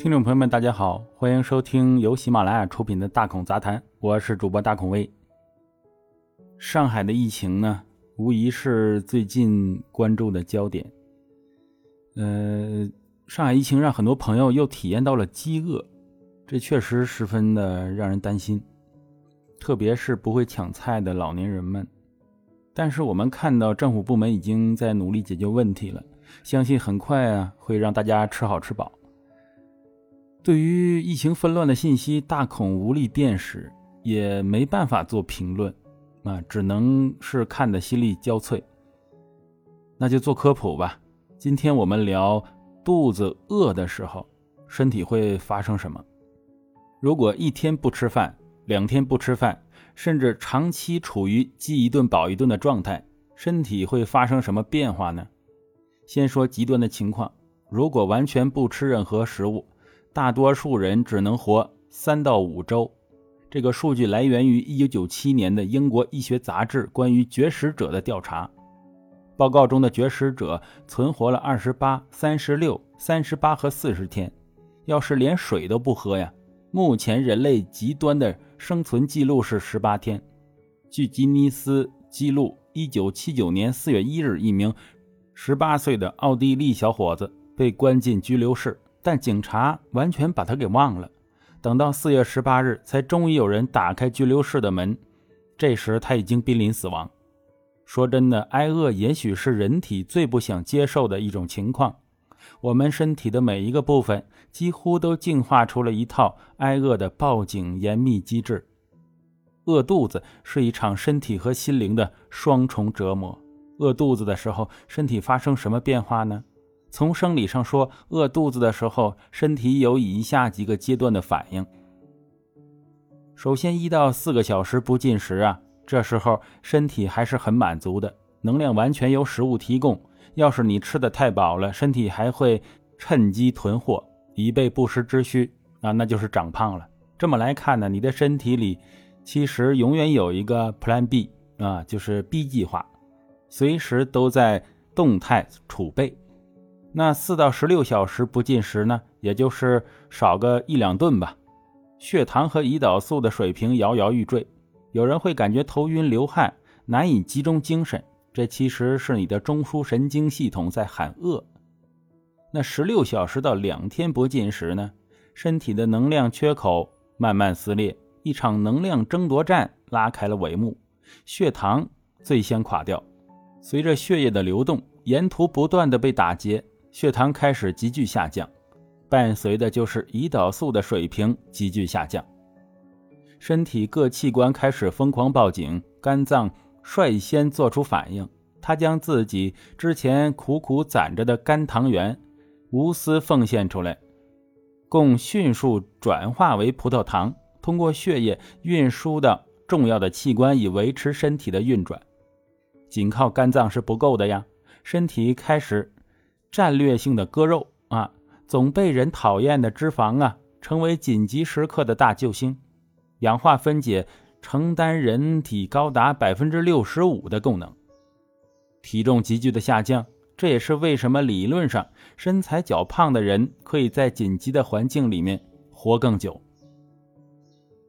听众朋友们，大家好，欢迎收听由喜马拉雅出品的《大孔杂谈》，我是主播大孔威。上海的疫情呢，无疑是最近关注的焦点。呃，上海疫情让很多朋友又体验到了饥饿，这确实十分的让人担心，特别是不会抢菜的老年人们。但是我们看到政府部门已经在努力解决问题了，相信很快啊会让大家吃好吃饱。对于疫情纷乱的信息，大孔无力辨识，也没办法做评论，啊，只能是看得心力交瘁。那就做科普吧。今天我们聊肚子饿的时候，身体会发生什么？如果一天不吃饭，两天不吃饭，甚至长期处于饥一顿饱一顿的状态，身体会发生什么变化呢？先说极端的情况，如果完全不吃任何食物。大多数人只能活三到五周，这个数据来源于1997年的英国医学杂志关于绝食者的调查。报告中的绝食者存活了28、36、38和40天。要是连水都不喝呀，目前人类极端的生存记录是18天。据吉尼斯纪录，1979年4月1日，一名18岁的奥地利小伙子被关进拘留室。但警察完全把他给忘了。等到四月十八日，才终于有人打开拘留室的门。这时他已经濒临死亡。说真的，挨饿也许是人体最不想接受的一种情况。我们身体的每一个部分几乎都进化出了一套挨饿的报警严密机制。饿肚子是一场身体和心灵的双重折磨。饿肚子的时候，身体发生什么变化呢？从生理上说，饿肚子的时候，身体有以下几个阶段的反应。首先，一到四个小时不进食啊，这时候身体还是很满足的，能量完全由食物提供。要是你吃的太饱了，身体还会趁机囤货，以备不时之需啊，那就是长胖了。这么来看呢，你的身体里其实永远有一个 Plan B 啊，就是 B 计划，随时都在动态储备。那四到十六小时不进食呢，也就是少个一两顿吧，血糖和胰岛素的水平摇摇欲坠，有人会感觉头晕流汗，难以集中精神，这其实是你的中枢神经系统在喊饿。那十六小时到两天不进食呢，身体的能量缺口慢慢撕裂，一场能量争夺战拉开了帷幕，血糖最先垮掉，随着血液的流动，沿途不断的被打劫。血糖开始急剧下降，伴随的就是胰岛素的水平急剧下降。身体各器官开始疯狂报警，肝脏率先做出反应，它将自己之前苦苦攒着的肝糖原无私奉献出来，供迅速转化为葡萄糖，通过血液运输到重要的器官，以维持身体的运转。仅靠肝脏是不够的呀，身体开始。战略性的割肉啊，总被人讨厌的脂肪啊，成为紧急时刻的大救星。氧化分解承担人体高达百分之六十五的功能。体重急剧的下降，这也是为什么理论上身材较胖的人可以在紧急的环境里面活更久。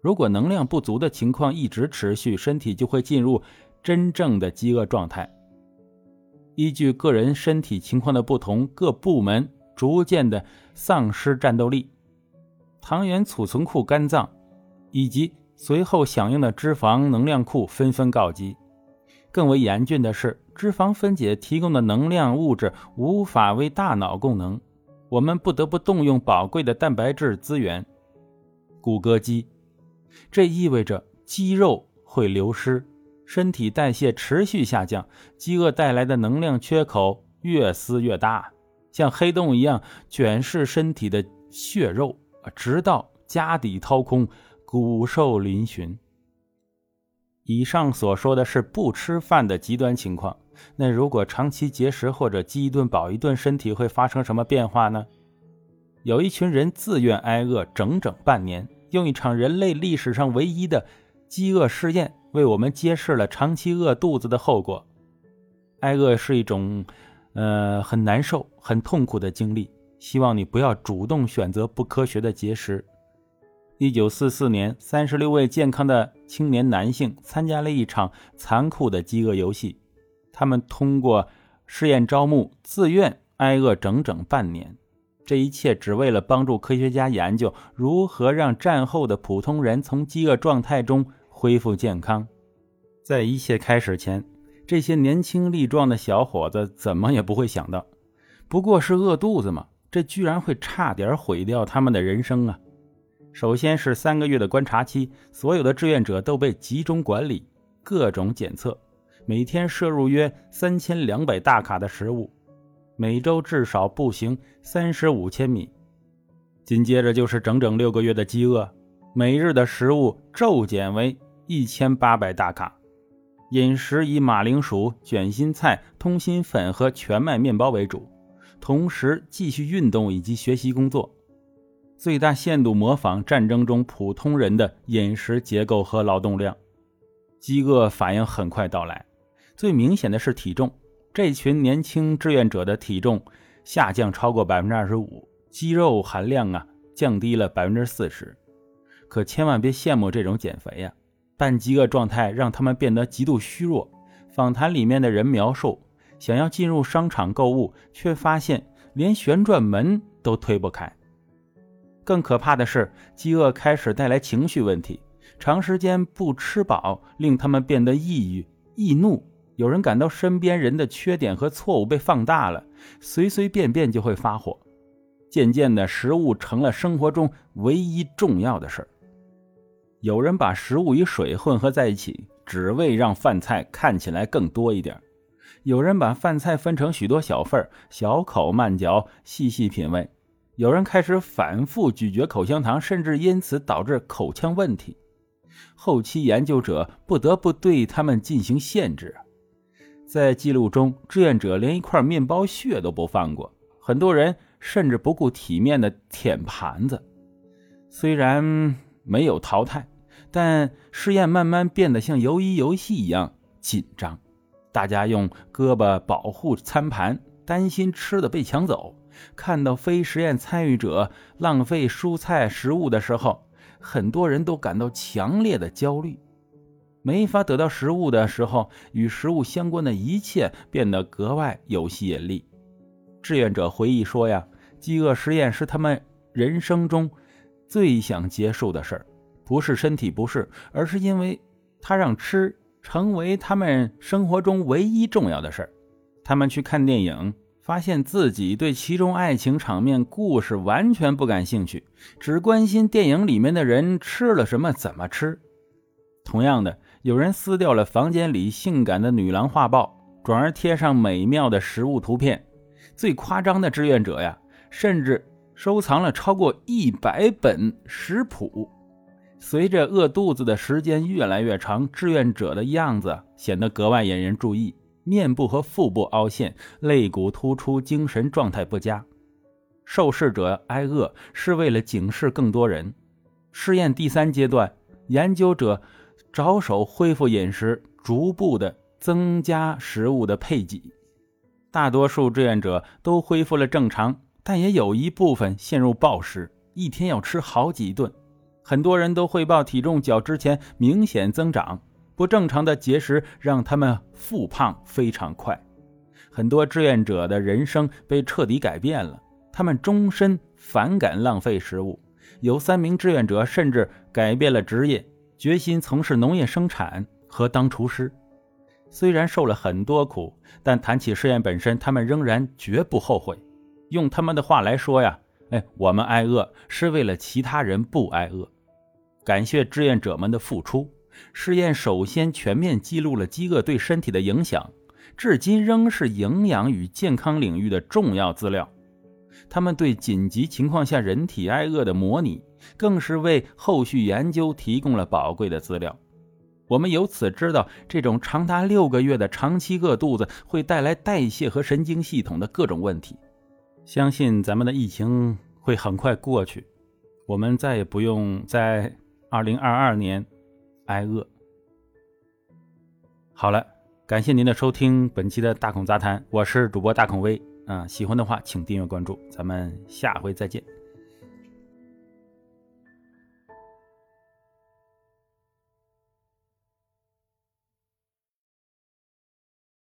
如果能量不足的情况一直持续，身体就会进入真正的饥饿状态。依据个人身体情况的不同，各部门逐渐的丧失战斗力，糖原储存库肝脏以及随后响应的脂肪能量库纷纷告急。更为严峻的是，脂肪分解提供的能量物质无法为大脑供能，我们不得不动用宝贵的蛋白质资源——骨骼肌。这意味着肌肉会流失。身体代谢持续下降，饥饿带来的能量缺口越撕越大，像黑洞一样卷噬身体的血肉，直到家底掏空，骨瘦嶙峋。以上所说的是不吃饭的极端情况，那如果长期节食或者饥一顿饱一顿，身体会发生什么变化呢？有一群人自愿挨饿整整半年，用一场人类历史上唯一的饥饿试验。为我们揭示了长期饿肚子的后果。挨饿是一种，呃，很难受、很痛苦的经历。希望你不要主动选择不科学的节食。一九四四年，三十六位健康的青年男性参加了一场残酷的饥饿游戏，他们通过试验招募，自愿挨饿整整半年。这一切只为了帮助科学家研究如何让战后的普通人从饥饿状态中恢复健康。在一切开始前，这些年轻力壮的小伙子怎么也不会想到，不过是饿肚子嘛，这居然会差点毁掉他们的人生啊！首先是三个月的观察期，所有的志愿者都被集中管理，各种检测，每天摄入约三千两百大卡的食物，每周至少步行三十五千米。紧接着就是整整六个月的饥饿，每日的食物骤减为一千八百大卡。饮食以马铃薯、卷心菜、通心粉和全麦面包为主，同时继续运动以及学习工作，最大限度模仿战争中普通人的饮食结构和劳动量。饥饿反应很快到来，最明显的是体重。这群年轻志愿者的体重下降超过百分之二十五，肌肉含量啊降低了百分之四十。可千万别羡慕这种减肥呀！半饥饿状态让他们变得极度虚弱。访谈里面的人描述，想要进入商场购物，却发现连旋转门都推不开。更可怕的是，饥饿开始带来情绪问题。长时间不吃饱，令他们变得抑郁、易怒。有人感到身边人的缺点和错误被放大了，随随便便就会发火。渐渐的，食物成了生活中唯一重要的事儿。有人把食物与水混合在一起，只为让饭菜看起来更多一点；有人把饭菜分成许多小份小口慢嚼，细细品味；有人开始反复咀嚼口香糖，甚至因此导致口腔问题。后期研究者不得不对他们进行限制。在记录中，志愿者连一块面包屑都不放过，很多人甚至不顾体面的舔盘子。虽然。没有淘汰，但试验慢慢变得像鱿鱼游戏一样紧张。大家用胳膊保护餐盘，担心吃的被抢走。看到非实验参与者浪费蔬菜食物的时候，很多人都感到强烈的焦虑。没法得到食物的时候，与食物相关的一切变得格外有吸引力。志愿者回忆说：“呀，饥饿实验是他们人生中。”最想结束的事儿，不是身体不适，而是因为他让吃成为他们生活中唯一重要的事儿。他们去看电影，发现自己对其中爱情场面、故事完全不感兴趣，只关心电影里面的人吃了什么、怎么吃。同样的，有人撕掉了房间里性感的女郎画报，转而贴上美妙的食物图片。最夸张的志愿者呀，甚至。收藏了超过一百本食谱。随着饿肚子的时间越来越长，志愿者的样子显得格外引人注意：面部和腹部凹陷，肋骨突出，精神状态不佳。受试者挨饿是为了警示更多人。试验第三阶段，研究者着手恢复饮食，逐步的增加食物的配给。大多数志愿者都恢复了正常。但也有一部分陷入暴食，一天要吃好几顿。很多人都汇报体重较之前明显增长，不正常的节食让他们复胖非常快。很多志愿者的人生被彻底改变了，他们终身反感浪费食物。有三名志愿者甚至改变了职业，决心从事农业生产和当厨师。虽然受了很多苦，但谈起试验本身，他们仍然绝不后悔。用他们的话来说呀，哎，我们挨饿是为了其他人不挨饿。感谢志愿者们的付出。试验首先全面记录了饥饿对身体的影响，至今仍是营养与健康领域的重要资料。他们对紧急情况下人体挨饿的模拟，更是为后续研究提供了宝贵的资料。我们由此知道，这种长达六个月的长期饿肚子会带来代谢和神经系统的各种问题。相信咱们的疫情会很快过去，我们再也不用在二零二二年挨饿。好了，感谢您的收听，本期的大孔杂谈，我是主播大孔威。啊，喜欢的话请订阅关注，咱们下回再见。